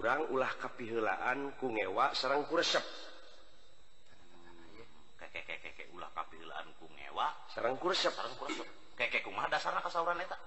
kurang ulah kapihelaan ku ngewa sarang kuresep kekekekeke ulah kapihelaan ku ngewa sarang ku resep. Sarang ku resep. Kekek kumah dasarna kasauran eta.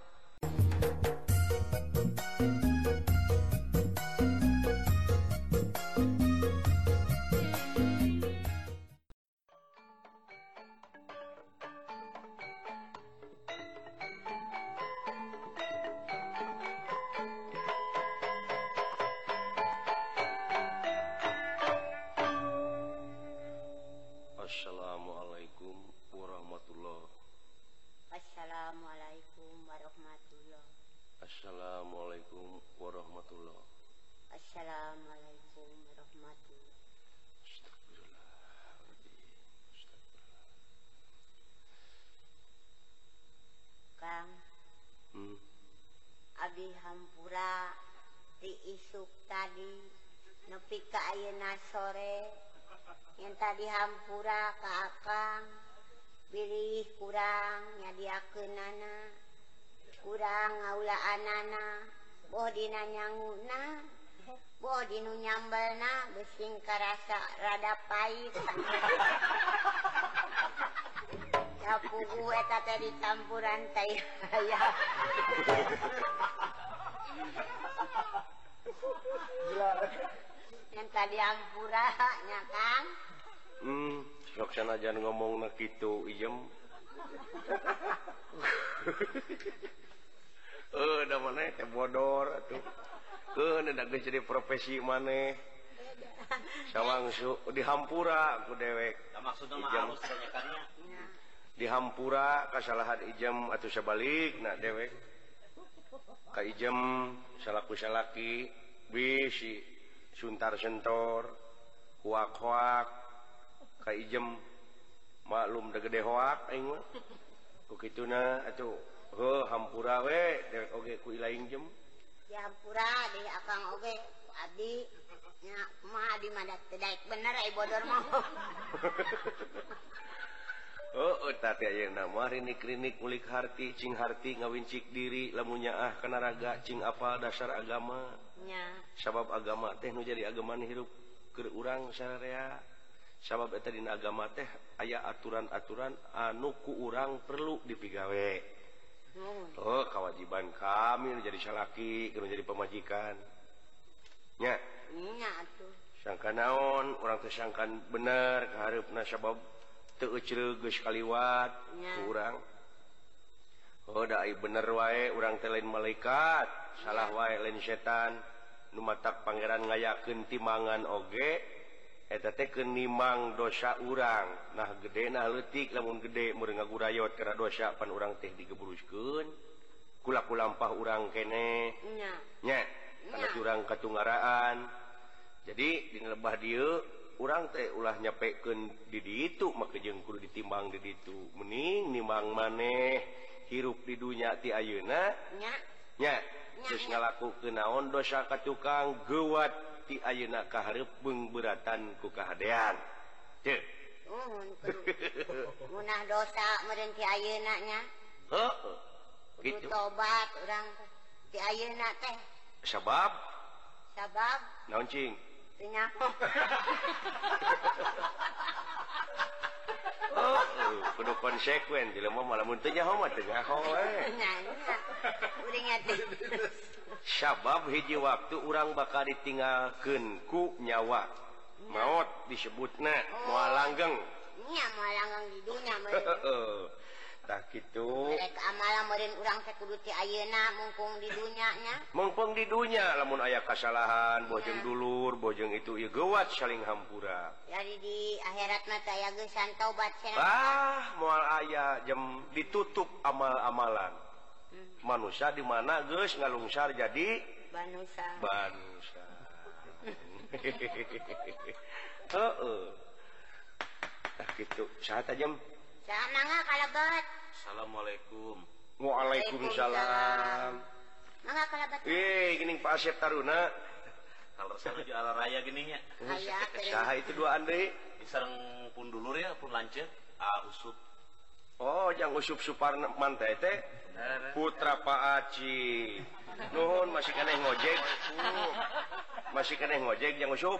Aina sore minta dihampura Kakang pilih kurangnya dia ke nana kurang ngaula anana Bodina nyanguna Bodinu nyambelna besing karasa rada pahit. Ya pugu eta teh dicampuran teh hayam minta diampurahnya kan? Hmm, soksana jangan ngomong na gitu ijem eh udah mana teh bodor atuh. Ke udah geus jadi profesi maneh. Sawangsu di Hampura ku dewek. Nah, maksudnya mah halus banyakannya di Hampura kesalahan ijem atau sebalik nah dewek. Ka ijem salaku salaki bisi. Suntar sentor huak huak ka ijem maklum degede hoak aing mah. Ku kituna atuh heuh hampura we dewek oge ku ilaing jem. Di hampura di akang oge abdi nya kumaha di madat teu daek bener ai bodor mah. Oh, oh, tapi ayeuna mah rini klinik ulik harti, cing harti ngawincik diri, lamunnya ah kena raga, cing apa dasar agama. sabab agama teh nu jadi agaman hirup ke urang syria sabab tadi agama teh aya aturan-aturan anuku urang perlu dipigawe. Oh kewajiban kami jadi salaki menjadi pemajikannya sangka naon orang tersangkan bener keharp nasabab kaliwat kurang Oda oh, bener wae orang telain malaikat salah wae lain setan. Lumatak Pangeran ngayaken timangan oge eta kenimang dosa urang. Nah gede nah letik lamun gede mu ngagurayot karena dosa pan urang teh digeburuskeun. Kulaku lampah urang kene. Nya. Karena curang ketungaraan jadi di lebah dia orang teh ulah nyapeken did itu maka kudu ditimbang di ditu. Mending nimang maneh hirup di dunya ti ayeunanya terus ngalaku ke naon dosa ka tukang? Gewat ti ayeuna kaharep pengberatan ku kahadean. Teu. Oh, Munah dosa meureun ti ayeuna nya. Heuh. Gitu tobat urang ti ayeuna teh. Sabab? Sabab? Naon cing? Teu Oh, kudu konsekuen di lemah malah muntuhnya homo tengah homo eh. sabab hiji waktu orang bakal ditinggalkan ku nyawa. Maut disebutna oh. mual langgeng nya mual langgeng di dunia tak gitu. Ayeuna mumpung di dunyanya. Mumpung di dunia namun ayah kesalahan bojeng dulur bojeng itu igewat saling hampura. Jadi di akhirat mata ya gesan taubat ah mual ayah jam ditutup amal-amalan. Hmm. manusia di mana geus ngalungsar jadi manusia. manusia. Heeh. Tak gitu. Saat aja kalebet Assalamualaikum. Waalaikumsalam. Eh gini Pak Asep Taruna. Kalau saya sana ala raya gini gininya Saha itu dua Andre. Iseng pun dulur ya pun lancar. Ah usup. Oh jangan usup Suparna mantai teh. Putra Pak Aci Nuhun masih kena ngojek. Masih kena ngojek yang usup.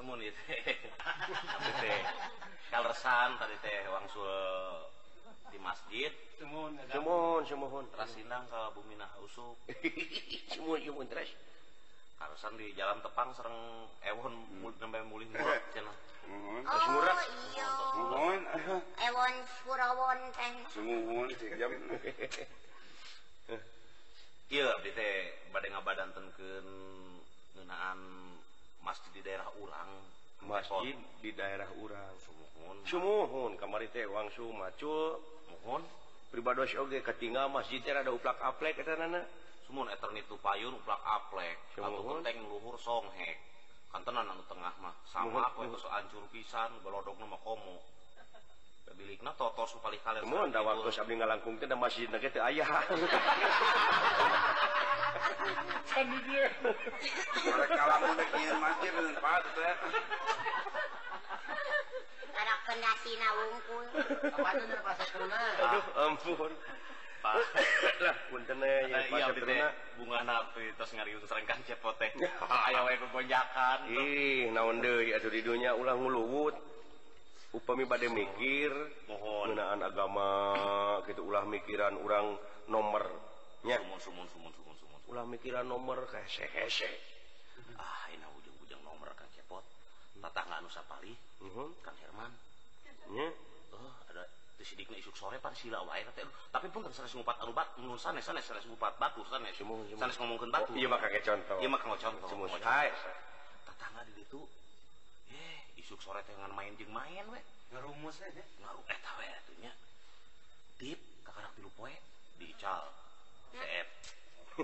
semunit kalresan tadi teh wangsul di masjid Cumun, Cumun, semuhun rasinang ke bumi nah usuk Cumun, cumun, terus Karusan di jalan tepang sereng ewon mul nembe mulih murah cenah. Oh, terus murah. Iya. Mun. Ewon surawon teh. Sumuhun sing jam. Iya, abdi teh bade ngabadantenkeun ngeunaan masjid di daerah urang. Masjid di daerah urang. Sumuhun. Sumuhun kamari teh wangsu macul. Mohon pribados oge katinggal masjid teh ada uplak aplek eta nana. Sumun eta payun uplak aplek. Atuh genteng luhur songhek kantenan anu tengah mah. Sama poe geus ancur pisan belodogna mah komo. Bilikna toto supali kalian mun da waktu abdi ngalangkung teh da masjid teh aya wungkul ampun bunga napi terus ngariusrengkan cepotek ayo wae kegonjakan ih naon deui atuh di dunya ulah nguluwut upami bade mikir mohon ngeunaan agama gitu ulah mikiran orang nomornya sumun sumun sumun sumun ulah mikiran nomor kayak ah ini ujung-ujung nomor kan cepot. Tetangga anu sapali. Uhum. kang Herman. Nya? Oh ada di sidik isuk sore pan sila wae teh. Tapi pun kan sanes ngupat anu bat nu sanes sanes sanes ngupat batu sanes. Sanes ngomongkeun batu. Oh, Ieu mah kage contoh. Ieu mah kang contoh. Semus hae tetangga di ditu eh isuk sore teh ngan main jeung main we. Ngarumus teh ngaru eh, eta we atunya. Tip kakarak tilu poe diical CF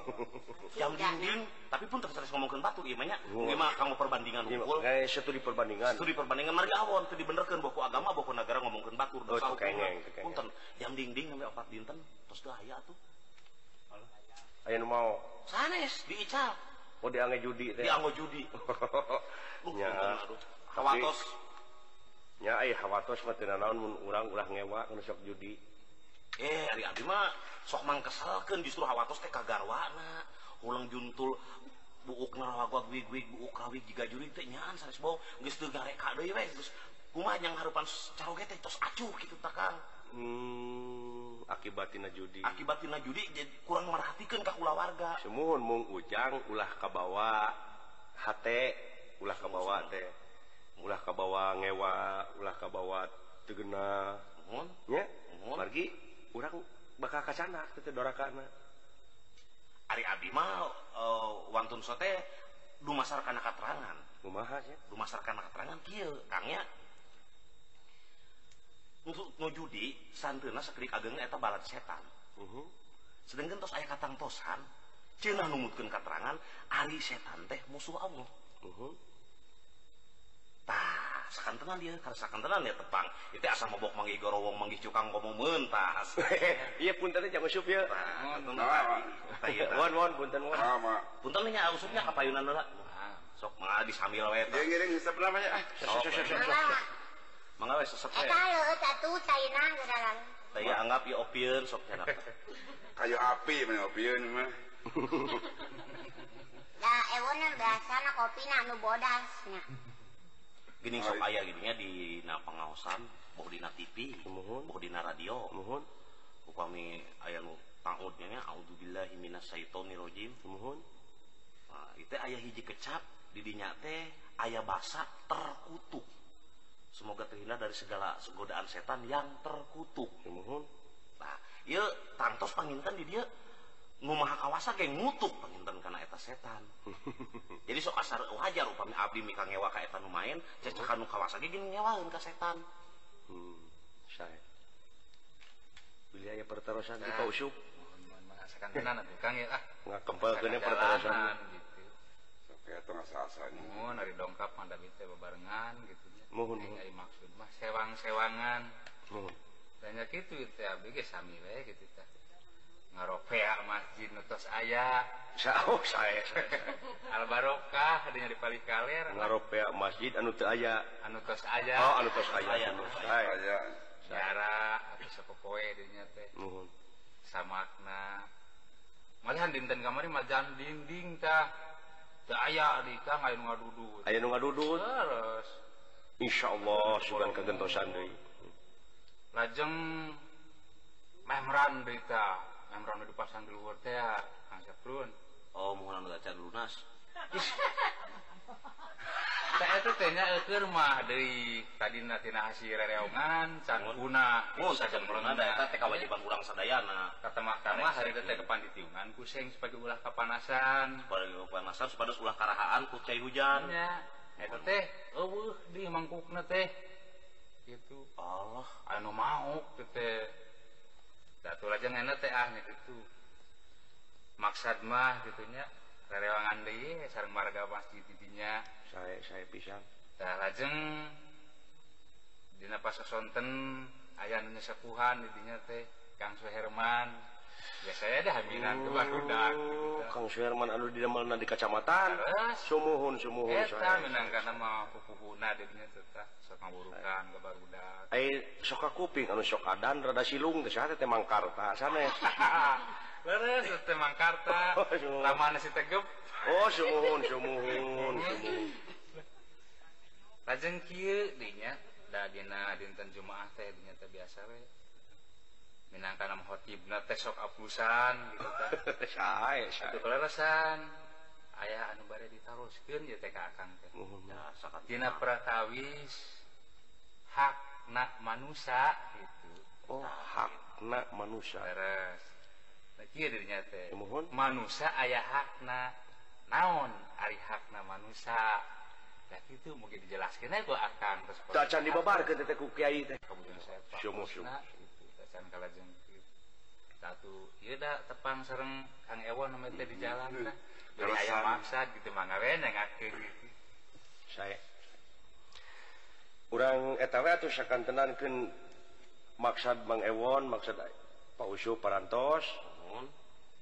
jam dinding tapi pun terus ngomongkan batu gimana gimana kamu perbandingan hukum. satu di perbandingan. Studi perbandingan mari awon tadi benerkan buku agama buku negara ngomongkan batu oh, dosa hukum. punten. Jam dinding sampai opat dinten terus gaya tuh. Ayo mau? Sanes diical oh diangge judi teh. Dianggo judi. Uh, Nya. hawatos. Nya ai hawatos mah teu naon mun urang ulah ngewa nu sok judi. eh hari abdi mah sok mang kesalkan justru hawatos teh kagarwana ulang juntul buuk narawagwa wig wig buuk rawig jiga juri teh nyaan sanes bau. Geus teu gareka deui we geus kumaha nyang harupan caroge teh tos acuh kitu takang hmm akibatina judi. Akibatina judi jadi kurang merhatikan ke ka warga. Semuhun mung ujang ulah kabawa hate ulah kabawa teh ulah kabawa ngewa ulah kabawa tegena. Mohon ya mohon pergi kurang bakal kacana dorakana. Ari Abi mau uh, eh, wantun sote dumasar karena keterangan rumah ya dumasar karena keterangan kieu kangnya untuk nu judi santuna sakri ageng eta balat setan. Uh -huh. sedangkan tos ayah katang tosan cina numutkan keterangan ari setan teh musuh Allah. Uh -huh. tah rasakan tenan dia rasakan tenan ya tepang. Itu asa mabok manggih gorowong manggih cukang ngomong mentas iya punten aja usup ya. Wan wan hmm, punten wan punten nya usupnya kapayunan lah. Sok mah disambil wae dia ngiring hisap namanya ah sok. Mangga wes sesep eta heuh satu caina gedalang saya anggap ya opieun sok cenah kayu api mana opieun mah Da, eh, ewonan biasana kopi na nu bodas nya. Gini sok aya gininya di na pengaosan, boh dina TV, Mohon. boh dina radio. Mohon, Upami aya nu taudnya nya auzubillahi minasyaitonirrajim. mohon. Nah, itu aya hiji kecap di dinya teh aya basa terkutuk. Semoga terhindar dari segala godaan setan yang terkutuk. Mohon. Nah, ieu tantos panginten di dia rumah kawasa kayak ngutuk penginten karena eta setan. Jadi sok kasar wajar upami abdi mika ngewa ka eta lumayan cecekan nu kawasa ge gini ngewaeun ka setan. Hmm saya wilayah pertarusan nah. di kausyuk masakan tenan atuh kang ya. Ah. Nggak kempel kene pertarusan gitu. Sok eta ngasa-asa mun dari dongkap mandam teh bebarengan gitu mohon ai maksud mah sewang-sewangan. Mohon banyak itu teh abdi ge sami we gitu teh. ngaropea masjid nutos ayah oh, saya. Albarokah di dipalik kaler. Ngaropea masjid anu teu aya. Anu tos aya. Oh anu tos aya. Anu tos aya. Cara atau sapopoe dinya teh. Nuhun. Samakna. Malahan dinten kamari mah jan dinding tah. Teu aya di kang aya nu ngadudut. Aya nu ngadudut. Terus. Insyaallah sugan kagentosan deui. Lajeng mehmeran berita di pasang luar ah, Oh lunas. Saya itu tanya ke rumah dari tadi nanti nasi rereongan sangguna oh saja belum ada teh kewajiban urang sadayana. Kata mahkamah hari itu teh kepanditungan kuseng sebagai ulah kepanasan sebagai kepanasan sebatas ulah karahaan ku cai hujan. Ya eta teh eueuh di mangkukna teh. Gitu. Allah. Anu mau teh. Ah, gitu. Maksad mah gitunya rewangan de sarang marga masjid titinya saya saya pisang nah, lajeng Di pasonten ayahnya sepuhan titinya teh Kang Suherman. Suman Aduh di di Kacamatan. Sumohun Sumohun sok kuping anu sok adan rada silung teh kesehatan teh mangkarta sana leres temang karta lamana oh, si tegep oh sumuhun sumuhun lajeng kieu dinya da dina dinten Jumaah teh dinya teh biasa we. minangkan nama khotib. Nah tesok apusan gitu kan. Saya sae kelerasan aya anu bare ditaroskeun ya teh ka akang teh. Oh. Ya sakat dina pratawis hak nak manusia gitu. Oh hak nak manusia leres nah kieu dirinya teh. Eh, mohon. Manusia aya hakna naon? Ari hakna manusia Nah itu mungkin dijelaskan aja gua akan terus. Cacan dibabar ke teteh ku kiai teh. Kamu saya. Syumuh syumuh. pisan kalajeng satu ieu da tepang sareng Kang Ewa nama teh di mm-hmm. jalan tah. Jadi aya maksud gitu mangawen nyangakeun gitu. Saya Urang eta we atuh sakantenankeun maksud Mang Ewon, maksud Pak Usu parantos. Mun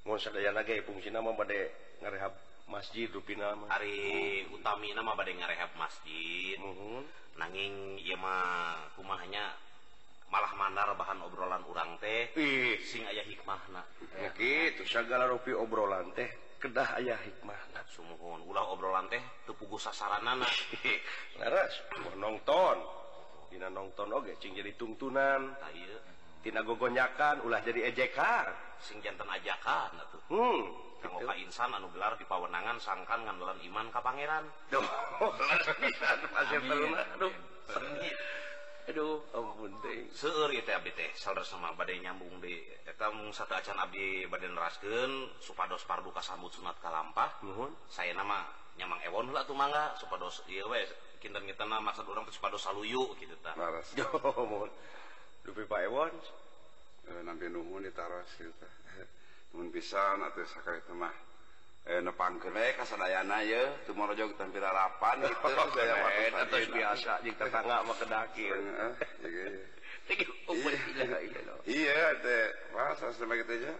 mun sadayana ge fungsina mah bade ngarehab masjid rupina mah. Ari utami nama bade ngarehab masjid. Muhun. Nanging ieu mah kumahnya malah mandar bahan obrolan urang teh. Ih. sing ayah hikmahna. Gitu. Segala rupi obrolan teh kedah ayah hikmahna. Sumuhun. Ulah obrolan teh tepugu sasaran anak laras nonton Dina nonton oge cing jadi tuntunan tina gogonyakan ulah jadi ejekar. Sing jantan ajakan atuh. Hmm kanggo ka insan anu gelar di pawenangan sangkan ngandelan iman ka pangeran. Duh laras pisan pasir aduh. Aduh, ampun teh. seueur ieu teh abdi teh saudara sama bade nyambung di eta mung satu acan abdi bade neraskeun supados pardu kasambut sunat kalampah Nuhun. saya nama nyamang ewon heula tuh mangga supados ieu we kinten kitana maksud urang supados saluyu kitu tah laras Yo, mohon. Dupi Pak Ewon. Eh, nampi nuhun ditaros gitu teh. Nuhun pisan atuh sakali teh mah Eh, nepangkenai kasadayana ya Tumorjo tampil harapan biasa di tetangga mah kedaki eh, iya teh masa sama gitu aja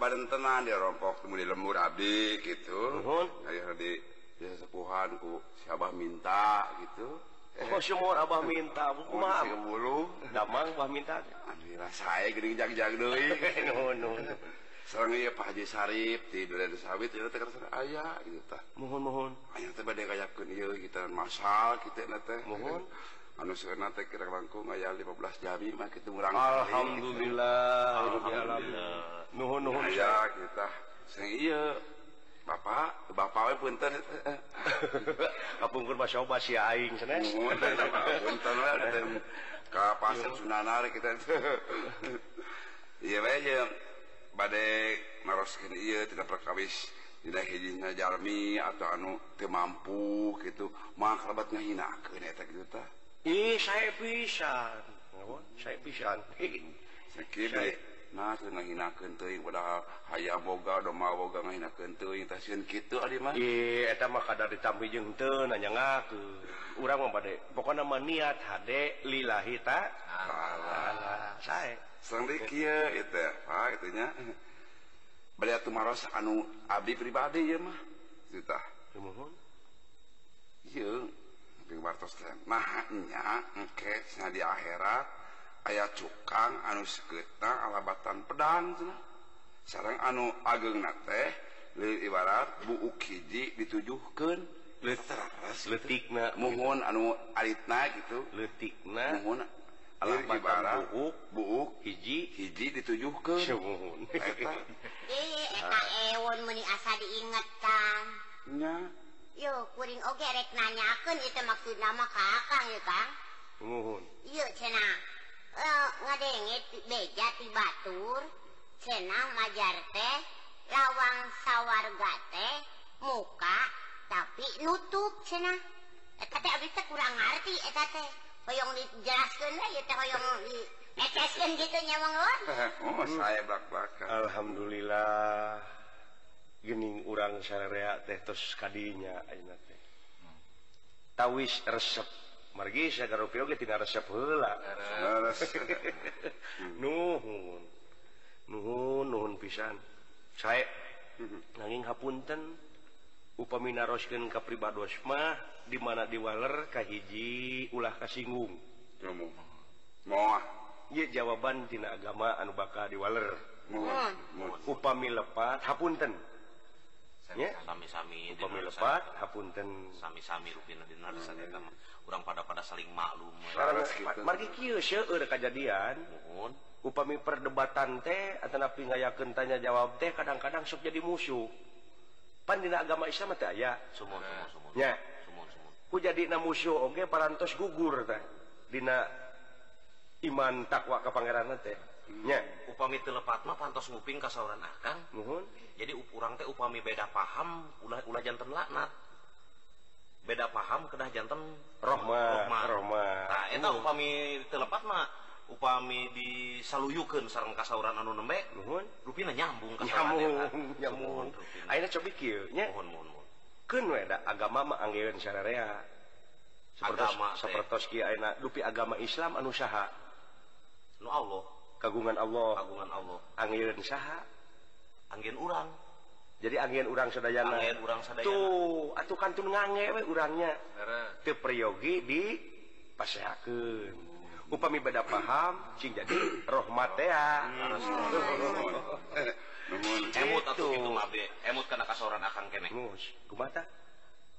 badan tenang dia rompok temu di lembur abdi gitu. Dari di biasa sepuhan ku si abah minta gitu. Oh, semua abah minta, buku mah. Bulu, damang abah minta. Alhamdulillah, saya gede jag-jag doi. No, no, no. Pak Haji Sarip Syarif tidur sawit ieu teh kersana aya mohon-mohon Aya teh bade kayakeun ieu kita masal kita na teh. mohon. Anu seueurna teh kira langkung aya 15 jami mah kitu urang. Alhamdulillah Alhamdulillah. Nuhun-nuhun. Aya kita Sing ieu Bapak Bapak we punten eh, eh. kapungkur Masya Allah si aing senes punten dan ke pasar Sunan Ari kita. Iya wae jeung badai maroskin ia tidak perkawis tidak hijina jarmi atau anu temampu gitu. Mah kerabat ngahina ke neta gitu ta ih saya pisan. Saya pisan. Sakit deh nah tuh ngahina kentui padahal haya boga doma boga ngahina kentui tasian gitu adi mah. Iya eta mah kadar ditampi jeung teu nanya ngaku urang mah badai pokoknya mah niat hade lillahi ta Allah saya itunya anu Abi pribadi mah. Mahnya di akhirat ayaah cukang anu seketa alabatan pedang sarang anu ageng teh ibarat buukiji ditujuhkan letik mohon anu alitna gitu. Letik mohon buuk, buuk hiji. Hiji ditujuh ke eh, asa diingatkannya kuring oge rek nanyakan itu maksud nama kakang ya kang. Mohon iya cenah uh, ngadengit beja ti batur cenah majar teh lawang sawarga teh muka tapi nutup cenah. Eta teh abis teh kurang ngarti eta teh. hoyong dijelaskan ya teh hoyong di neteskeun gitu nya Mang Lon. Oh, saya bak-bakan. Alhamdulillah gening urang sarea teh tos kadinya ayeuna teh. Tawis resep margi sagara rupiah ge tina resep heula. Hmm. Nuhun. Nuhun, nuhun pisan. Saya hmm. nanging hapunten. upamina Roken kapribadosmah dimana diwaler Kahiji ulah kasinggung. Jawaban Tina agama anu bakal diwaler upami lepat hapunten. Sami-sami lepat hapunten. Sami-sami kurang pada pada saling maklum. Kejadian upami perdebatan teh atau napi yaken tanya jawab teh kadang-kadang sok jadi musuh. Pandina agama Islam teh aya. Sumur sumur Ya. Sumur sumur. Ku jadina musuh oge parantos gugur teh. Dina iman takwa ka pangeranna teh. nya Upami teu lepat mah pantos nguping ka sauran akang. Nuhun. Jadi urang teh upami beda paham ulah ulah janten laknat. Beda paham kedah janten rohma rohma. Nah, eta upami teu lepat mah upami disaluyukan sarang kasauran anu nembe mohon rupina nyambung nyambung nyambung akhirnya coba kieu nya mohon mohon mohon. Keun we da agama mah anggeun sararea agama sapertos kieu ayeuna dupi agama Islam anu saha? Nu Allah. Kagungan Allah. Kagungan Allah. Anggeun saha? Anggeun urang. Jadi angin urang sedayana angin urang sedayana tuh atuh kantun ngange we urangnya. Teu priyogi di pasehakeun. upami beda paham cing jadi rahmat ya emut atau gitu. Mabe emut karena kasoran akang kene ngus kumata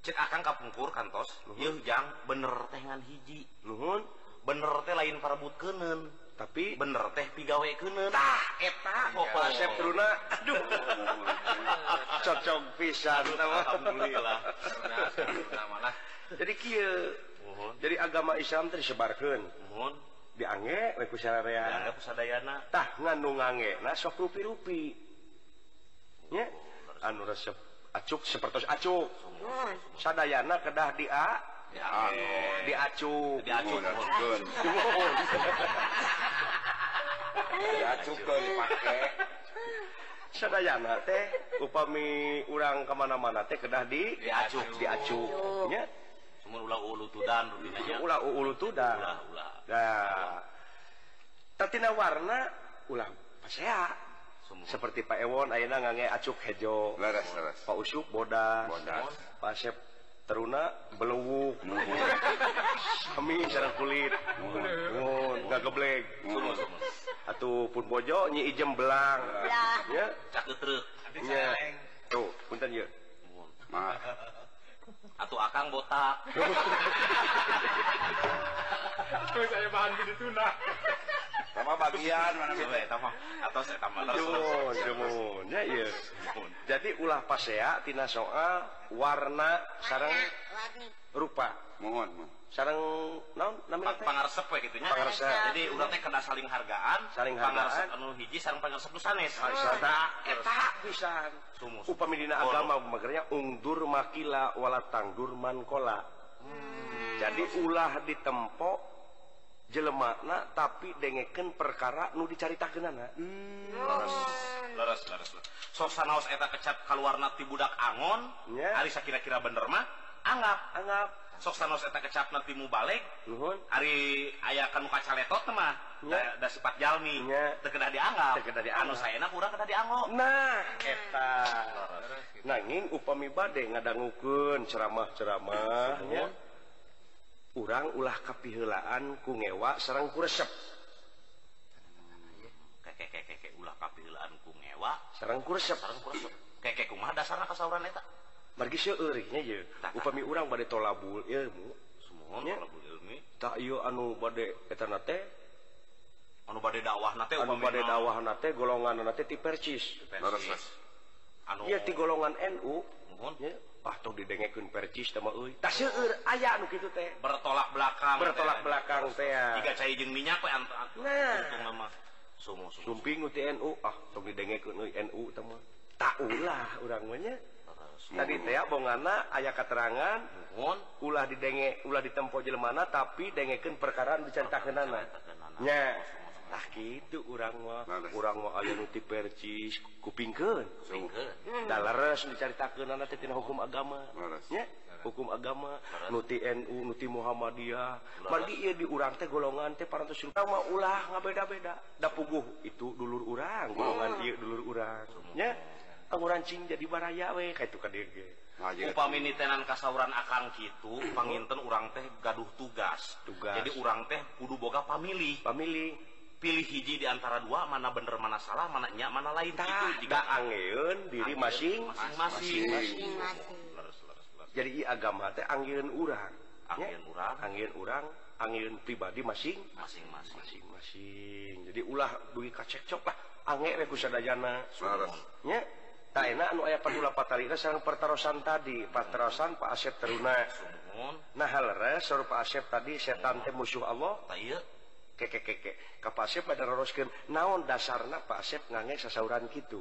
cek akang kapungkur kantos. Yeuh jang bener teh ngan hiji. Nuhun. Bener teh lain parebut kenen tapi bener teh pigawe kenen tah eta kok pasep truna aduh. Cocok pisan alhamdulillah. Nah, nah, nah, jadi kieu jadi agama Islam tersebarkan diangetah sopi anu resep acuk seperti acuh sadayana kedah dia. Diacuh sadayana teh upami urang kemana-mana teh kedah di diacuh diacuhnya Tatina warna ulang seperti Pak Ewon Aina ngange acuk hejo. Laras, laras. Pak Usyuk bodas, bodas. Pak Syep teruna belewuk kami sarang kulit. Oh, nggak geblek. Atau pun bojo nyi ijem belang. Ya. Cak tuh punten ya maaf. Atuh akang botak. Terus saya bahan gitu tuna. sama bagian mana Coba eta mah atos eta mah terus. Cumun, cumun, ya iya. Jadi ulah pasea tina soal warna sarang rupa. mohon mohon sarang naon? Namanya teh? Pangaresep we kitu nya. Pangaresep. Jadi urang teh kada saling hargaan. Saling hargaan. Anu hiji sareng pangaresep nu sanes. Sarta eta pisan. Sumus. Upami dina agama magernya ungdur makila wala tangdur mankola hmm. jadi ulah ditempo jelemakna tapi dengeken perkara nu dicaritakeunana. Hmm. leres leres leres sok sanaos eta kecap kaluarna ti budak angon yeah. ari sakira-kira bener mah anggap. Anggap. soseta kecap nanti mau balik hari aya akan muka caletot mah ada sepat Jami terkena dianggap. Anu saya kurang dianggap. Nah. Eta. Nanging upami badai ngadangguken ceramah-ceramahnya urang ulah kapihelaan ku ngewa Serang kuresep ulah kapilaan ku ngewa Serang kuresep kekekku dasar kesauran eta? pergi upami urang bad tolabul ilmu. Semuanya tak anu bade badete anu bade dakwah nate anu bade dakwah golongan ti persis. Anu ti golongan NU ah tuh didengekun persis sama euy. Tah seueur aya anu kitu teh. Bertolak belakang bertolak belakang teh jika cai jeung minyak we nah. untung mah sumping ti NU ah tong didengekeun euy NU teh mah. Tak ulah urang mah nya tadi teh bongana ayaah keterangan mohon. ulah didenge ulah ditempo jelemana tapi dengeken perkaraan nya. Nah gitu urang kurang mauuti percis kuping ke dicaritakan hukum agama. Ya? hukum agama. Nuti NU nuti Muhammadiyah. Pergi di urang teh golongan teh para mau ulah nggak beda-beda. Dapuguh itu dulur urang golongan dulur urangnya rancing jadi baraya we. Itu upaminan kasauran akan gitu hmm. penginten urang teh gaduh tugas. Tugas. Jadi urang teh kudu boga famili famili pilih hiji diantara dua mana bener mana salah mananya mana lain tak jika angin diri masing masing-masing. jadi agama teh angin urang. Angin urang. Angin urang angin pribadi masing masing-masing. Masing-masing. Jadi ulah duwi kacekcok lah. Angin reku sadajana suaranya tak enak anu aya padula patalina sareng pertarosan tadi pertarosan Pak Asep teruna nah hal resor Pak Asep tadi setan teh musuh Allah teu keke keke ka Pak Asep pada roroskeun naon dasarna Pak Asep ngange sasauran kitu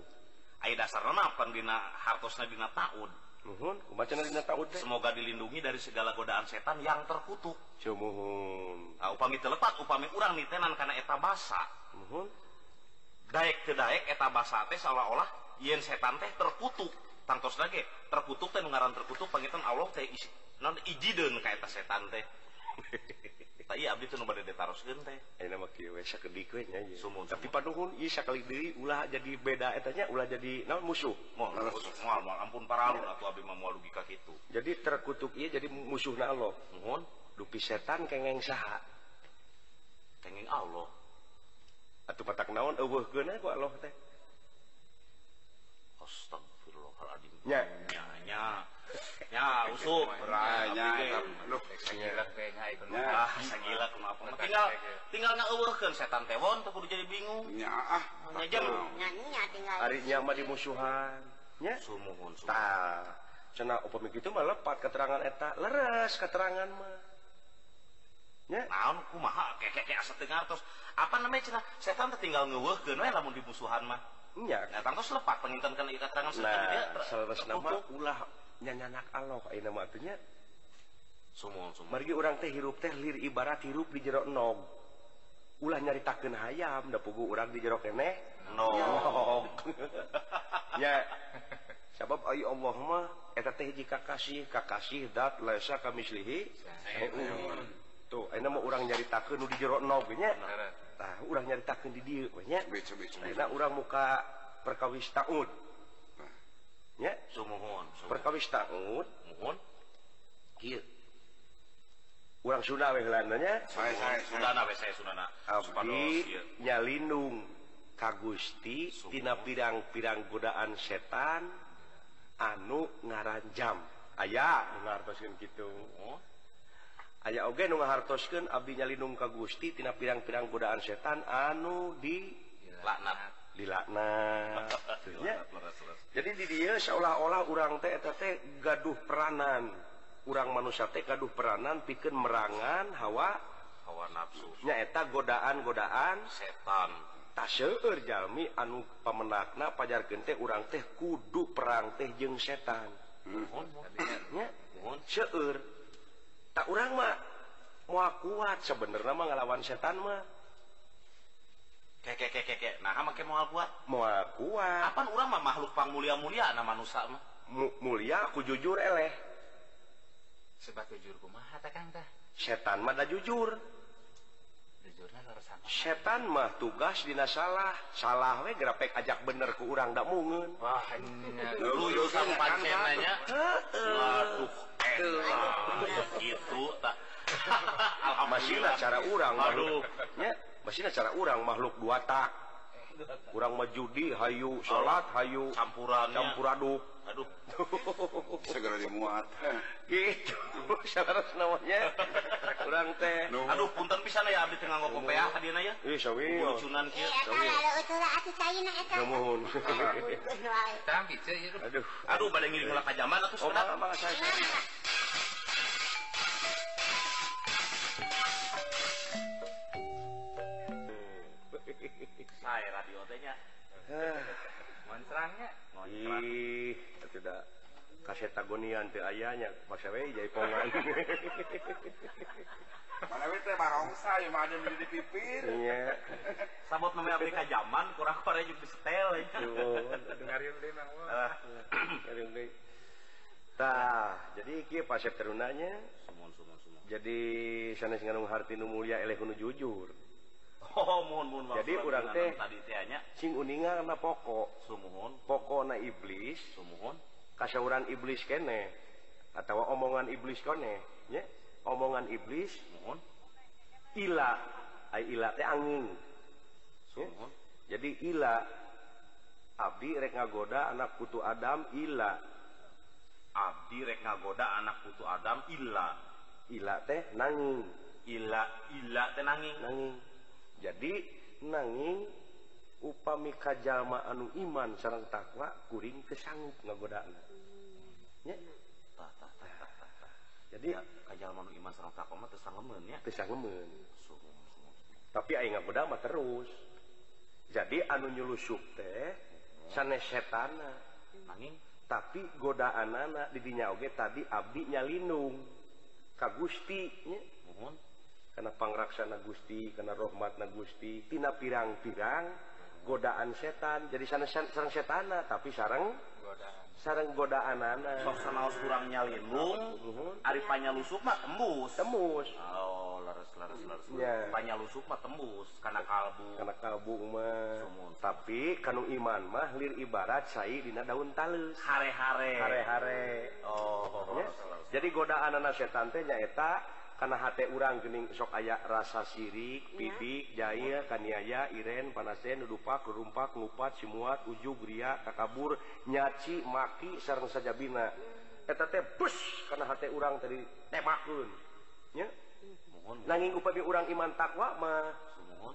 aya dasarna napan dina hartosna dina taun Nuhun, kumacana dina taun teh. Semoga dilindungi dari segala godaan setan yang terkutuk. Cumuhun. Ah upami telepat, upami urang nitenan kana eta basa. Nuhun. Daek teu daek eta basa teh seolah-olah yen setan teh terkutuk. Tangtos lagi terkutuk teh ngaran terkutuk pangitan Allah teh isi non iji dan kaita setan teh. Tapi abdi tuh nomor dede taros gente ini mah kieu we sakedi we nya ieu sumun tapi paduhun ieu sakali deui ulah jadi beda etanya ulah jadi naon musuh. Moal moal moal ampun paralun atuh abdi mah moal logika kitu. Jadi terkutuk ieu jadi musuhna Allah. Nuhun dupi setan kengeng saha. Kengeng Allah. Atuh patak naon eueuhkeun ku Allah teh. astagfirullahaladzim nya nya usuk ah sagila kumaha tinggal tinggal ngeuweuhkeun setan tewon teu kudu jadi bingung. Nya ah. Nya jeung nya tinggal ari nya mah di musuhan nya sumuhun. Tah cenah upami kitu mah lepat keterangan eta. Leres keterangan mah. Ya. Naon kumaha? Kayak kayak asa dengar terus apa namanya cenah? Setan tinggal ngeuweuhkeun we lamun di musuhan mah. nyanyanak Allah eh, namanya pergi orang teh hirup teh lir ibarat hirup di jerok nog ulah nyaritakan hayam da pugu orang di jerok eneh no ya sabab ayo Allah mah eta teh jika kasih kakasih dat laisa kamislihi tuh enak mah orang nyaritakan nu di jerok no nya? tah urang nyaritakeun di dieu dia banyak karena urang muka perkawis tahun ya sumuhun perkawis tahun mohon kieu. Urang Sunda weh lananya Sundana weh saya Sundana. Abdi nyalindung kagusti tina pirang-pirang godaan setan anu ngaranjam. Aya dengar pasien gitu oh. aya oge nu ngahartoskeun abdi nyalindung ka Gusti tina pirang-pirang godaan setan anu di laknat di laknat jadi di dia seolah-olah urang teh eta teh gaduh peranan. Urang manusia teh gaduh peranan pikeun merangan hawa hawa nafsu. nyaeta godaan-godaan setan. taseueur jalmi anu pamenakna pajarkeun teh urang teh kudu perang teh jeung setan. Mohon mohon seueur. tak urangmah mau kuat. Sebenarnya mah ngelawan setan mah. Keke keke nah make mual kuat. Mau kuat. Apa urang mah makhluk pang mulia mulia nama manusia mah? Mu, mulia aku jujur eleh. Sebab jujur kumaha tak kang tah. Setan mah da jujur. setan mah tugas Dina salah. Salah we grapek ajak bener ke urang ndak mungen itu tak. Masih cara urang makhluknya masih cara urang makhluk dua tak. Kurang majudi Hayu salat Hayu. Campuran campuraduk Aduh. cukup segera dimuat. Gitu saras namanya kurang teh. Aduh punten pisan ya abdi tengah ngopo pea hadina ya ih sawi. Cunan kieu. Sawi. nuhun tapi ceu aduh aduh. Bade ngiring ulah ka jaman atuh saudara. mah saya saya. Radio teh nya ah. Monstrangnya? Monstrang. Ih, tidak. kaset agonian ke ayahnya ya iya. sabut Amerika zaman kurang Korea juga setel Nah, jadi kia pasep terunanya. Semua, semua, semua. jadi sana singanung harti nu mulia eleh nu jujur. Oh mohon mohon jadi kurang teh tadi sing uninga na pokok. Sumuhun pokok na iblis. Sumuhun kasauran iblis kene. Atau omongan iblis kone ya. Omongan iblis mohon. ila. Ay ila teh angin. Ya? jadi ila. Abdi rek ngagoda anak putu adam ila. Abdi rek ngagoda anak putu adam ila. Ila teh nanging. Ila ila teh nanging. Nanging. Jadi nanging upami kajama anu iman sarang takwa kuring kesanggup ngagoda anak. jadi iman tapi muda terus. Jadi anu nylusuk teh sanes setana. Angin tapi godaan anak didinya oge tadi Abdinya lindung. Ka Gustinya mohon karena pangraksana Gusti karena rahmat na Gusti tina pirang-pirang godaan setan. Jadi sana sarang setana tapi sarang godaan. sarang godaan anak eh. sokos kurangnya mhm. ari panyalusuk mah tembus. Tembus. Oh, leres leres leres ya. panyalusuk mah tembus karena kalbu. Karena kalbumah tapi kanu iman mah lir ibarat cair Dina daun talus. Hare-hare. Hare-hare. Oh, oh, oh. Jadi godaan anak teh nyaeta karena hati urang gening sok aya rasa sirik pidik Jaya Kaniaya Iren panasen dupa kerumpak ngupat simuat ujug Ria kakabur nyaci maki sarang saja bina eta teh bus karena hati urang tadi tebakun. Ya nanging upami urang iman takwa mah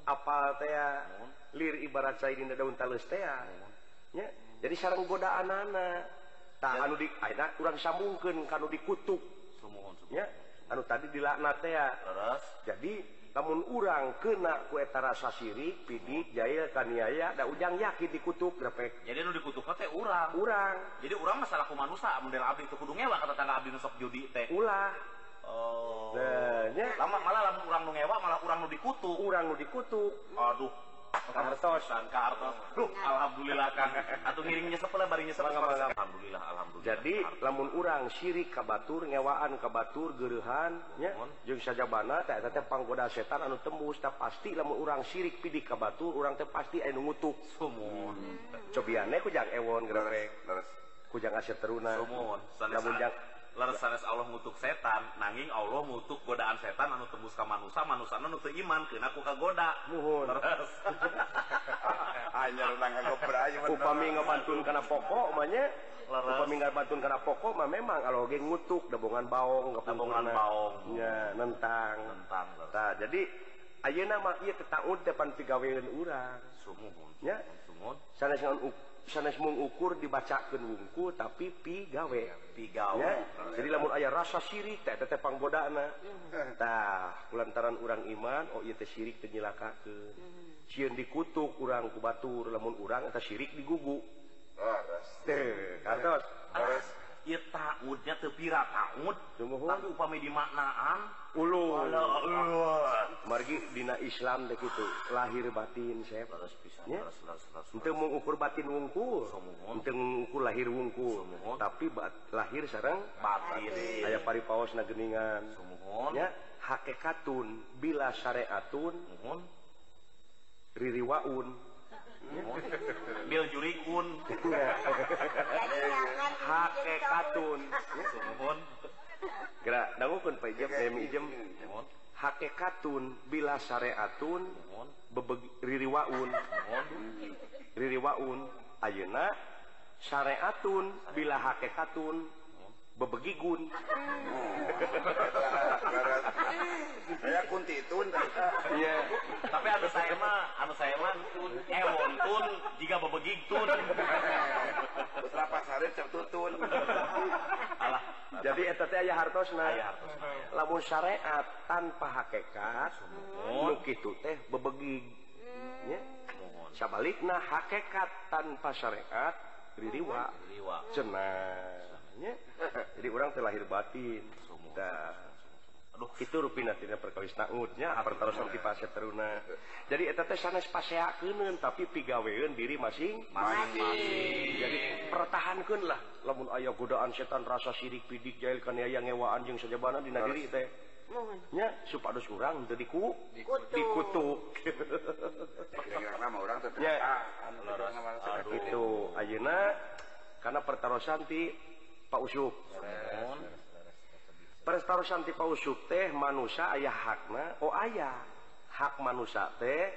apal teh lir ibarat saya dinda daun talus teh ya. Jadi sarang godaan anak tak anu di ayeuna urang sambungkeun kanu dikutuk. Ya anu tadi dilaknat ya. Jadi namun urang kena kueta rasa sirik pidik Jaya kaniaya ada ujang yakin dikutuk grepek jadi nu dikutuk teh urang. Urang. Jadi urang masalah kumanusa model abdi itu kudu ngewa kata tangga abdi nusok judi teh. Ulah oh. Nah, lama malah lamun urang nu ngewa malah urang nu dikutuk. Urang nu dikutuk. Aduh. Alhamdulillah Alhamdulillah Alhamdulillah jadi lamun urang syirik kabatur nyawaan kabatur geruhannya jeng sajabana panggoda setan anu tembus tak pasti lamun urang syirik pidik kabatur urang teh pasti anu ngutuk. Sumun. Cobiane ku jang ewon gererek terus kujang aset teruna. Sumun. Lamun jang leresanes Allah ngutuk setan nanging Allah ngutuk godaan setan anu tembus ka manusia manusia anu teu iman kena ku kagoda. Nuhun. Leres. Anyar urang ngagober aya upami ngabantun kana pokok mah nya. Leres. Upami ngabantun kana pokok mah memang kalau ge ngutuk dabongan baong dabongan baong. Nya nentang. Nentang tah jadi ayeuna mah ieu teu taud depan pigawean urang. Sumuhun ya sumuhun sanes ngaun sanes mung mengukur dibacakan wungku tapi pigawe pigawe jadi lamun ayah rasa sirik teh teh pangbodana hmm. tah kulantaran urang iman oh iya teh sirik tenyilakakeun sieun hmm. dikutuk urang ku batur lamun urang eta sirik digugu. Ah, teh kantos taudnya tepira taud. Upami dimaknaan. Margi Dina Islam begitu lahir batin saya untuk mengukur batin wungkul. Untuk mengukur lahir wungkul. Tapi bat lahir sarang batin. saya pari paus nageningan ya. Hakekatun bila syariatun ririwaun. Bil jurikun. Hake katun. Sumpun Gerak dangukeun Pak Ijem demi Ijem Hake katun bila syariatun bebeg ririwaun. Ririwaun ayeuna. Syariatun bila hake katun bebegigun. Saya kunti itu iya. Tapi anu saya mah anu saya mah ewon eh, tun jika bebegig tun putra pasare certutun alah. Jadi eta teh aya hartosna lamun syariat tanpa hakikat nu kitu teh bebegig. Nya sabalikna hakikat tanpa syariat ririwa cenah. jadi orang terlahir batin. Nah, Aduh. itu ruin perkawis tautnya paset teruna. Jadi paseun tapi pigaweun diri masing masing jadi pertahankan lah. Lamun ayah godaan setan rasa sirik pidik jahil kan ya ngewa anjing saja bana dina diri teh. Nya supados kurang teu diku dikutu mah urang teh itu ayeuna karena pertarusan ti Pak Usup perstarusanti Pak Usup teh manusia ayah hakna Oh ayah. Hak manusia teh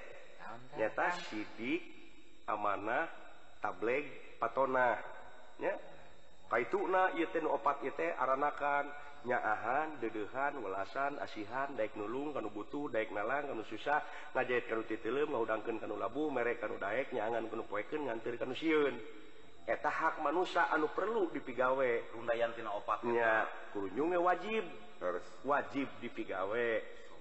nyata sidik amanah tableg patona ya kaituna ieu teh opat ieu teh aranakan nyaahan dedehan welasan asihan daek nulung kanu butuh daek nalang kanu susah ngajahit kanu titileum ngahudangkeun kanu labu merek kanu daek nyaangan kanu poekeun nganteun kanu sieun eta hak manusia anu perlu dipigawe. Rundayantina opatnya kurunyunge wajib. Terus wajib dipigawe.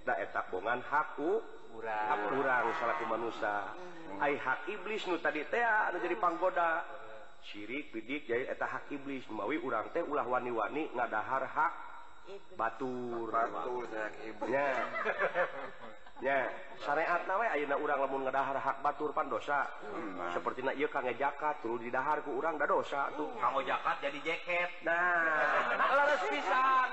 Tak etak bongan hakku kurang. Salaku manusia. Hmm. Ay hak iblis nu tadi teh anu jadi panggoda. Syirik bidik jadi eta hak iblis. Mawi urang teh ulah wani-wani ngadahar hak batur. Batu. iblis. ya syariat nawe ayeuna urang lamun ngadahar hak batur pan dosa. Hmm. seperti na ieu kange jakat turun didahar ku urang da dosa tuh kamu jakat jadi jaket. Nah. Laras pisan.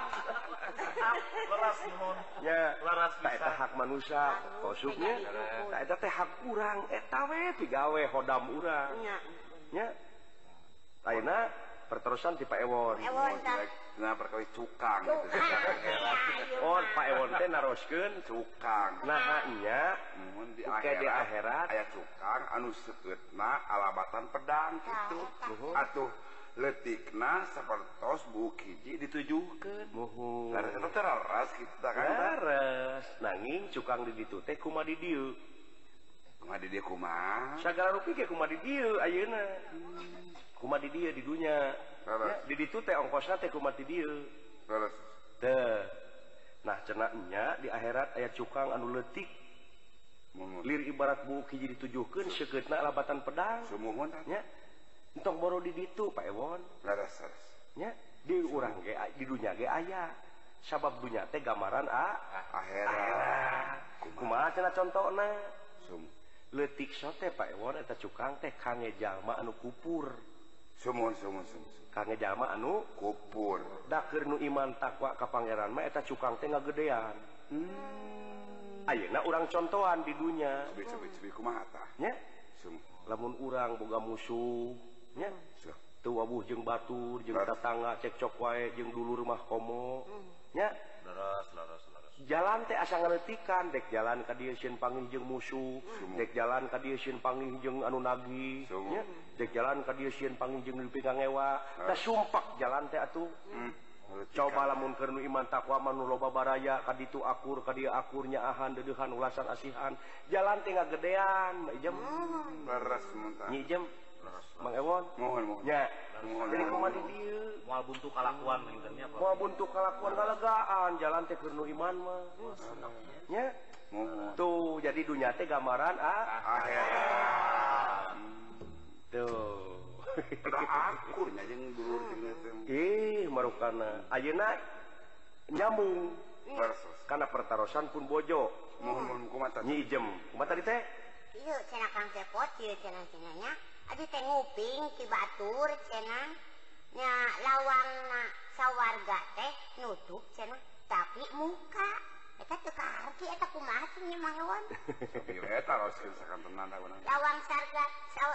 Leres nuhun ya. Laras pisan eta hak manusia. Kosuknya tak eta teh hak urang. Eta we pigawe hodam urang. Nya ya. Aina perterusan Pak ewon. Ewon Oh, nah perkawi tukang tukang. Nahnya di akhirat. aya tukang anu sekutna alabatan pedang itu atuh letikna sepertos bukiji ditujukan muhu teras kita kan teras nanging cukang di ditu teh kuma di dieu? Kuma di dia kuma sagala rupi ke kuma di dieu ayeuna? Hmm. Kuma di dieu di dunya? itu teh ongkos nah cenaknya di akhirat ayat cukang anu letik lir ibarat buki jadi tujuhkan sekena labatan pedang. Semuanya entong boro di itu Pak Ewon. Ya. Di urang ge di dunya ge aya. Sabab dunya teh gambaran a akhirat. kumaha? Cenah contohna? Letik sote Pak Ewon eta cukang teh kange jalma anu kupur. kang jalma anu? Kupur. Dakir nu iman takwa ka Pangeran maeta cukang tengah gedean hmm. Ayeuna orang contohan di dunia lamun urang boga musuhnya tuh wabuh jeng batur jeng tetangga cekcok wae jeng dulu rumah komonya jalan teh asa ngeretikan dek jalan kadiun panginjeng musuh dek jalan kadiun panginjeng anu nagi dek jalan kadiun panginjeng ngewa. Nah, sumpak jalan teh atuh. Hmm. coba lamun kernu iman takwa takwaman loba baraya kad itu akur ka dia akurnya ahan deduhan ulasan asihan. Jalan tengah gedean jam nyijem mengewon mohon mohon. Ya mohon. buntu kalakuan mau buntu kalakuanlegaan jalan Tekno Iman mah. Tuh jadi dunia teh gambaran ah? Tuh. Ih marukana. Ayeuna nyambung. Karena pertarusan pun bojo. Mohon kumata nyijem kumata di teh? Iya cina kang sepot, iya cina cenahnya aduh teh nguping ti batur cina. nya lawang na sawwarga teh nutup cena tapi muka. Eta teu kaharti eta kumaha sih nya mangewon eta roskeun sakanten nanda lawang sarga saw...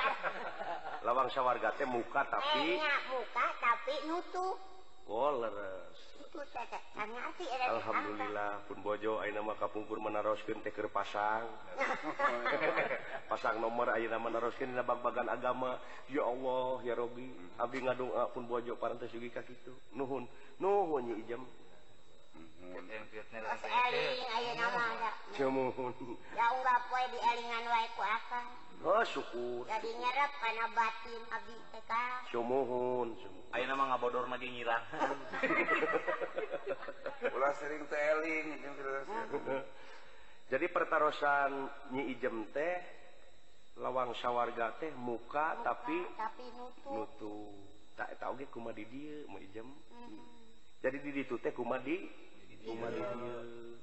lawang sawarga teh muka tapi eh, muka tapi nutup. Oh leres. Alhamdulillah pun bojo A nama kapungkur menaroskin teker pasang. Pasang nomor A nama naroskin bag-bagan agama. Ya Allah ya Robi Abi ngadung pun bojo parantes yugi kaki itu nuhun nuhun ya ijam. Kamu. Ya urap wae di elingan wae ku akang. Oh, syukur nyerap karena batin Abihun Ayo nama ngabodor magi nyilang Ulah sering teling Jadi pertarusan nyi ijem teh lawang syawarga teh muka, muka tapi tapi nutu, nutu. tak tahu ge kuma di dieu mau ijem. Mm -hmm. Jadi di ditu teh kuma di kuma di dieu.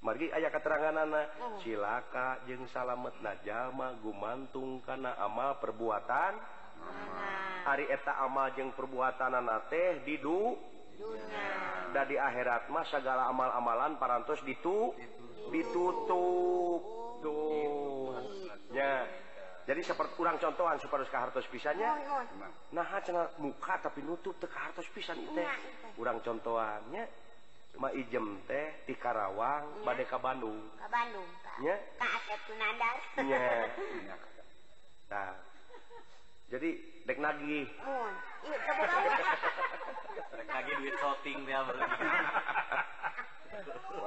margi aya keterangan anak oh. silaka jeng salamet najjallma gumantung karena ama perbuatan. Hari eta amal jeung perbuatan anak teh didu dan di akhirat mah segala amal-amalan parantos ditu ditutup. Tuhnya jadi seperti kurang contohan supaya ke hartos pisannya nah muka tapi nutup ke hartos pisan teh. Kurang contohannya Ijem teh di Karawang Badeka Bandung. Ke Bandung ka. Bandungnya nah, jadi dek nagi lagi duit shopping dia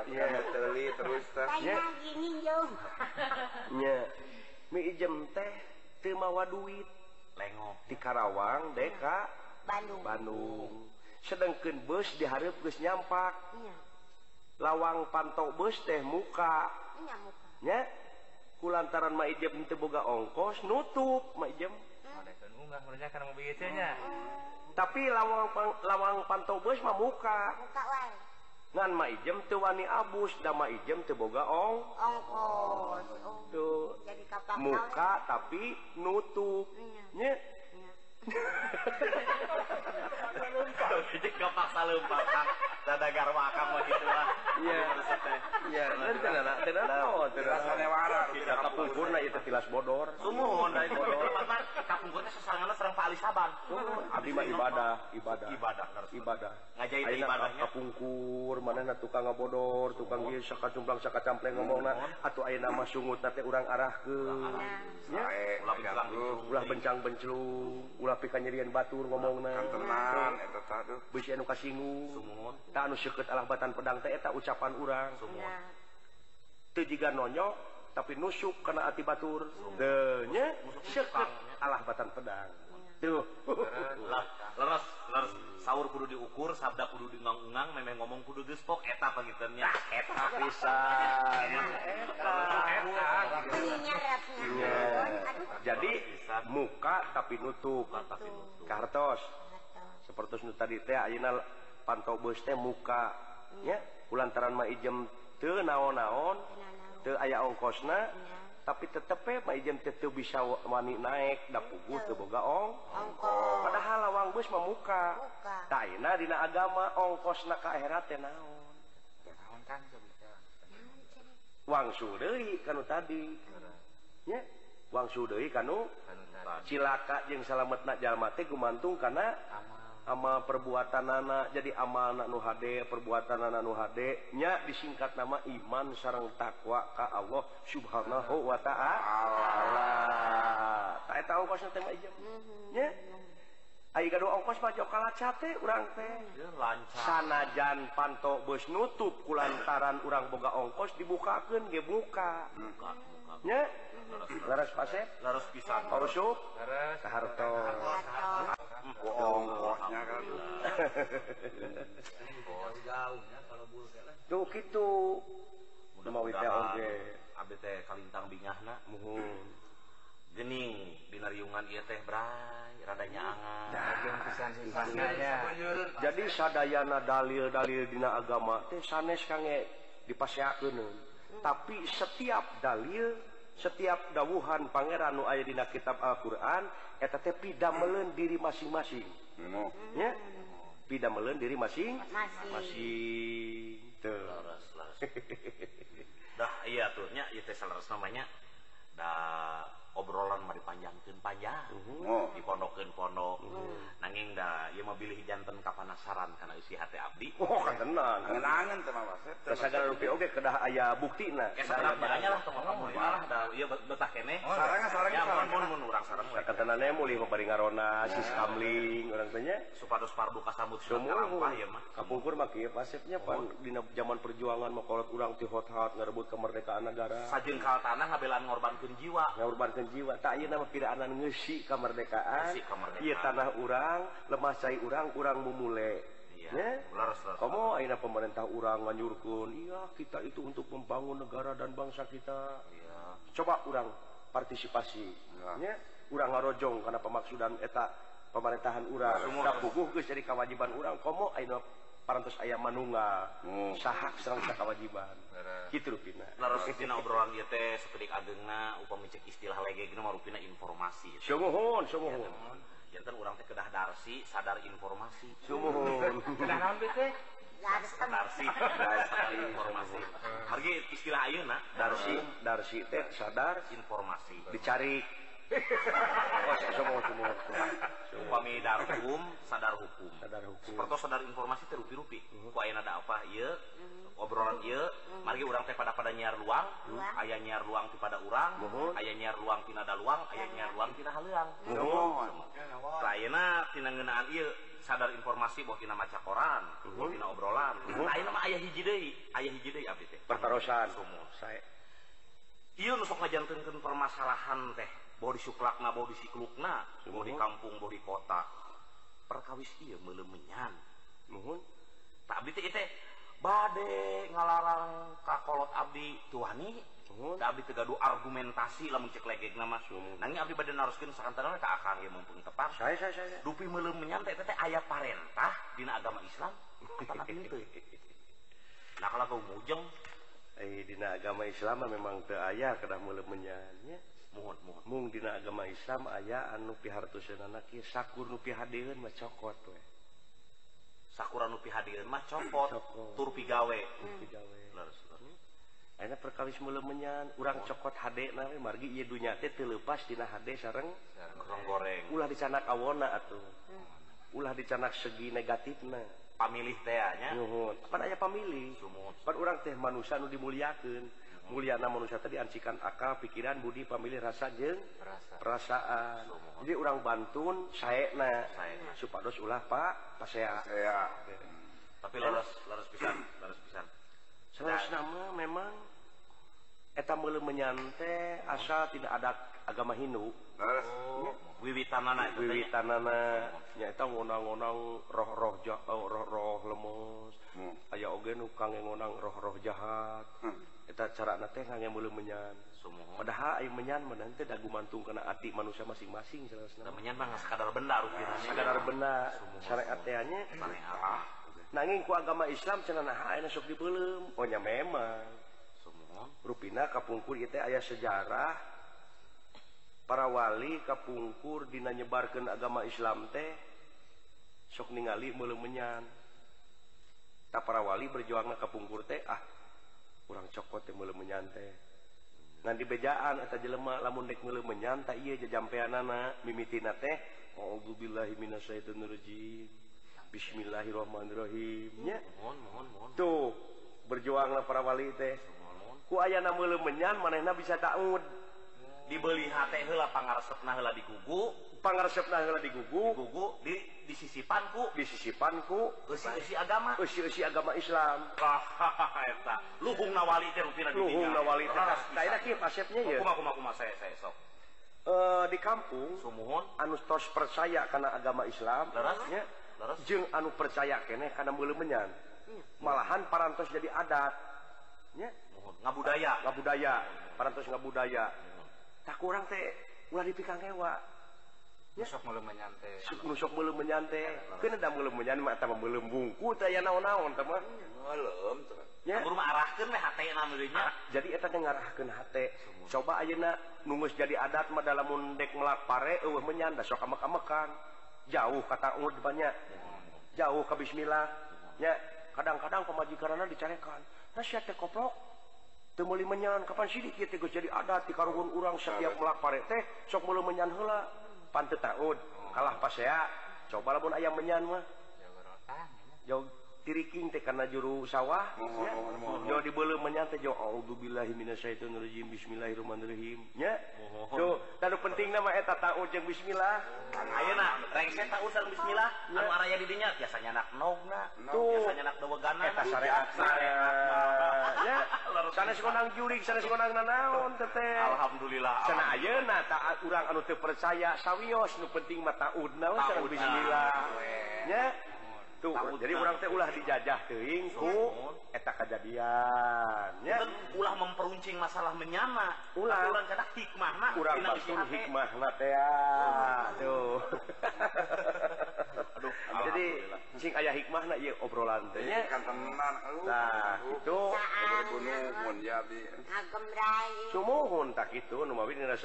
Iya, teli terus teh. Nya. Mi ijem teh teu mawa duit. Lengok. Di Karawang, Deka Bandung. Bandung. sedangkan bus diharap bus nyampak. Ya. lawang pantau bus teh muka. Mukanya kulantaran Majem boga ongkos nutup Majem hmm. tapi lawang lawang pantau bus mah memuka ngan Majem tuh wani abus dan Majem tuh boga ong ongkos. oh. tuh muka tapi nutupnya karma kamu gitu ah. lah. Iya. Iya. Tenana, tenana, tenana. Kita kapungkurna itu tilas bodor. Sumuhun da itu teman-teman kapungkurna sesangana sareng Pak Ali Saban. Abdi mah ibadah, ibadah. Ibadah. Ibadah. Ngajai ibadahnya. Kapungkur manehna tukang ngabodor soka jumblang soka campleng ngomong atau air nama sungut nanti orang arah ke ulah bencang benclu ulah pika nyerian batur ngomong bisa anu kasingu. Tak anu syukur alah pedang teh tak ucapan orang itu jika nonyok tapi nusuk karena ati batur. Denya syukur alah batan pedang. Tuh. Leres leres. sahur kudu diukur sabda kudu diungang-ungang memang ngomong kudu gespok eta pengiternya eta bisa jadi muka tapi nutup. Kartos. Seperti nu tadi teh ayeuna pantau beus teh muka. Nya ulantaran mah ijem teu naon-naon teu aya ongkosna. tapi tetepe baikjeng tetu bisa wani naik dapugu gaong padahal lawang bus memuka Taina dina agama ongkos na akhirat naon. Wangsul deui kanu tadi. Nya? Wangsul deui kanu cilaka jeung salametna jalma teh gumantung kana amal ama perbuatan anak jadi amanah nu HD perbuatan anak nu HDnya disingkat nama iman sarang takwa ka Allah subhanahu wa ta'ala tak tahu kosnya teh aja mhm. nya Ayo gaduh ongkos mah kalah cate urang teh. Sanajan panto bos nutup kulantaran urang boga ongkos dibukakan ge buka. Buka. Nya. Laras pasep. Laras pisan. Parusup. Laras. Harto. bohong bosnya kan tuh gitu. Mau teh oge abdi teh kalintang bingahna. Muhun. Gening dina riungan ieu teh bray rada nyaangan jadi sadayana dalil-dalil dina agama teh sanes kange dipasiakeun hmm. tapi setiap dalil setiap dawuhan Pangeran nu aya dina kitab Alquran eta teh pida melen diri masing-masing. No. nya pida melen diri masing masing. Tuh. Laras, laras. dah iya tuh nya ieu teh salah namanya. Da obrolan mari panjangkan panjang. Mhm. Oh. Di pondoken pondok. Mhm. Nanging dah ia memilih jantan kapanasaran karena isi hati abdi. Oh kan tenang. Angin angin tenang mas. Kesadaran rupi oke kedah ayah bukti nah kesadaran banyak lah sama kamu marah dah iya betah kene. Oh, sarangnya sarangnya sarang mun mun urang sarang kan tenangnya mulih memberi ngarona sis kamling orang tanya supados pardu kasambut semua ya mah. Kapungkur mah kieu pasifnya pan. Oh. Dina zaman perjuangan mah kolot urang ti hot-hot ngarebut kemerdekaan negara. Sajengkal tanah ngabelan ngorbankeun jiwa. Ngorbankeun jiwa tak nama piraanan si kemerdekaan tanah urang lemah lemasai urang kurang memulai. Kamu yeah. pemerintah urang menyurkun Iya kita itu untuk membangun negara dan bangsa kita. Yeah. coba urang partisipasi. Ya. urang ngarojong karena pemaksudan eta pemerintahan urang. Jadi kewajiban urang. Kamu parantos ayam manunga hmm. sahak serang kewajiban gitu rupina. Laras tina obrolan dia teh sepedik agengna upami cek istilah lege mah rupina informasi. Sumuhun sumuhun jantan orang teh kedah darsi sadar informasi. Sumuhun kedah naon teh? Darsi. Darsi. Informasi. Hargi istilah ayeuna? Darsi darsi teh sadar informasi. dicari. upamidar hukum sadar hukum. Sadar hukum. Seperti sadar informasi terupi-rupi. Uh -huh. ku ayana ada apa iya. Uh -huh. obrolan iya. Uh -huh. margi urang teh pada pada nyiar luang. Uh aya nyiar luang ti pada urang. Uh aya nyiar luang tina da luang. Aya nyiar luang tina haleang. Uh ayeuna tina ngeunaan ieu sadar informasi bahwa tina maca koran bahwa tina obrolan. Uh ayeuna mah aya hiji deui. Aya hiji deui abdi teh. Pertarosan sumur. Saya ieu nu sok ngajanteunkeun permasalahan teh. bodi suklakna bodi siklukna mau di kampung bodi kota. Perkawis iya melemenyan mohon. Tak abdi teh bade ngalarang kakolot abdi tuani. Tak abdi tegadu argumentasi lah mencek legek nama nangi abdi badan naruskin sakantara ke akar yang mumpung tepat saya saya saya. Dupi melemenyan teh teh ayah parentah dina agama islam. Tanah pintu nah kalau kau mujeng eh, dina agama islam memang ke ayah kedah melemenyannya mung dina agama Islam aya anu pihartusan anakki sakur nu pihadeun mah cokot we. Sakura nu pihadeun mah cokot. Tur pigawe. Tur pigawe. Hmm. Ana perkawis meulemenyan urang cokot. hade na we margi ieu dunya teh teu leupas dina hade sareng rong goreng ulah dicanak awona atuh. Hmm. Ulah dicanak segi negatifna pamilih teh nya. Nuhun pan aya pamilih. Pan urang teh manusia nu dimuliakeun. muliana manusia tadi ancikan akal pikiran Budi pemilih rasa jeng Perasa. perasaan. Jadi orang Bantun saya nah supados ulah Pak pas saya tapi laras laras pisan laras pisan. Selaras nama memang eta meule menyante asal tidak ada agama Hindu. Laras. Oh. wiwitanana wiwitanana. Oh. Nyaeta ngonang-ngonang roh-roh jahat eh, roh-roh lemos hmm. aya oge nu kange ngonang roh-roh jahat. Hmm. eta cara hanya menyan. Padahal menyan mah teh dagu mantung kana ati manusia masing-masing salasna menyan mah sekadar benda benar sekadar benar syariatnya nanging ku agama Islam cenah naha ayeuna sok dibeuleum oh nya memang. Ruina kapungkur ieu teh aya sejarah. Para wali kapungkur dina nyebarkeun agama Islam teh sok ningali belum menyan. Tak para wali berjuangna kapungkur teh ah kurang cokot yang mulai menyantai. Nanti bejaan atau jelema lamun dek mulai menyantai iya jampean anak mimitina teh Alhamdulillahirrahmanirrahim Bismillahirrahmanirrahimnya mohon mohon mohon. Tuh berjuanglah para wali teh. Ku ayana mulai menyan manehna bisa ta'ud dibeli hati hela pangarsep nah hela digugu pangarsep nah hela digugu digugu di disisipanku disisipanku usi-usi agama. Usi-usi agama Islam. Lubung nawali lubung nawali daerah kieu asepnya ya kumaha kumaha kumaha saya saya sok. Uh, di kampung Sumuhun. anus tos percaya karena agama Islam rasanya jeng anu percaya kene karena meuleumnyan menyan. Malahan parantos jadi adat nya ngabudaya. Ngabudaya. Parantos ngabudaya. Tak kurang teh ulah dipikang hewa menyantaiok menyantai melembungku saya naon-naon teman ah, jadi dengarahkan coba Ayeuna nungus jadi adat dalam mundek melak pare uh, menyanda sok maka-mekan jauh kata umur banyak jauh ke Bismillah ya kadang-kadang pemajikan dicarekan. Nasihat koplok. Temuli menyan kapan sidik jadi adat di karungun urang setiap melak pare teh sok mulu menyan hela pantu taud oh. kalah pasea coba labun ayam menyan mah. Jauh tiriking teh karena juru sawah. Jo dibelum menyante jo auzubillahi minasyaitonir bismillahirrahmanirrahim. Nya so tanu penting nama eta tahu jeung bismillah. Ayeuna rengse tahu sareng bismillah. Anu araya di dinya biasanya anak nogna tuh. Biasanya anak dewegana. Eta syariat syariat. ya. Sanes konang jurig sanes konang nanaon teteh alhamdulillah cenah ayeuna taat urang anu teu percaya sawios nu penting mah taudna sareng bismillah. Nya tuh jadi orang teh ulah dijajah teing ku. Eta kejadiannya ulah memperuncing masalah menyama. Ulah. Urang kada hikmah mah urang maksud hikmah na teh aduh. Aduh. Jadi cing aya hikmah na ieu obrolan teh. Nya kan tenan nah itu. Nuhun ya bi ngagem rai. Sumuhun tak kitu nu mawi dina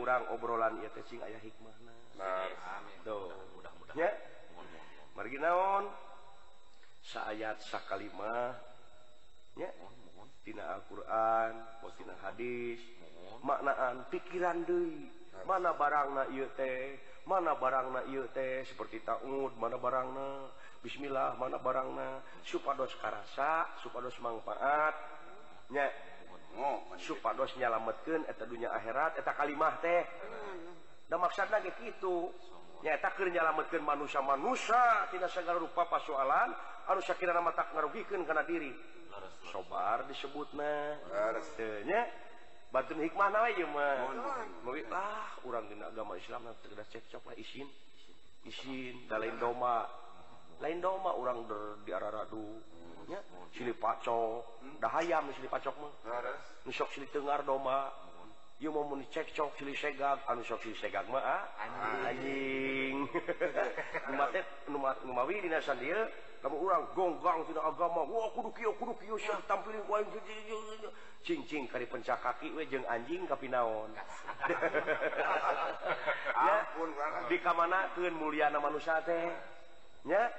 urang obrolan ieu teh cing aya hikmahna. Nah amin. Tuh. Mudah-mudahan. margi naon? Sayaat sakalimatnyatina Alquran postina hadis. Maknaan pikiran Dei mana barang na teh? Mana barang na teh? Seperti taud mana barang na? Bismillah mana barang na? Supados karasa supados manfaatnya supados nyalamatkan eta dunya akhirat eta kalimah teh. Dan maksud lagi gitu nyalamatkan manusia manusia tidak segala rupa persoalan harus Shakira nama tak merugikan karena diri. Sobar disebut nahnya batu hikmah orang ah, agama Islam cekcok isin. Izin lain doma. Lain doma orang di arah radunya sini pacok dah ayam sini pacok mah. Nusok sini dengar doma. cekcok siligag anu sokiag anjingmawi di dia kamu orang gonggang tidak agama wah kudu kio, kudu kio, tampilin kau yang cing cing kari pencak kaki we jeng anjing tapi naon ya, di kamana keun mulia nama nusa teh. Nya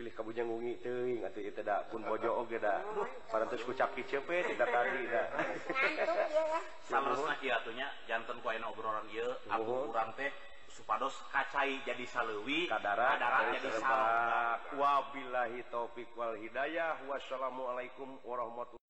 pilih kabujanggungi teuing atuh ieu da pun bojo oge da. Parantos ku caki cepet da tadi da. Salesna ieu atunya janten ku aya obrolan ieu aku urang teh supados kacai jadi saleuwi kadara kadara jadi salak wabillahi taufik wal hidayah. Wassalamualaikum warahmatullahi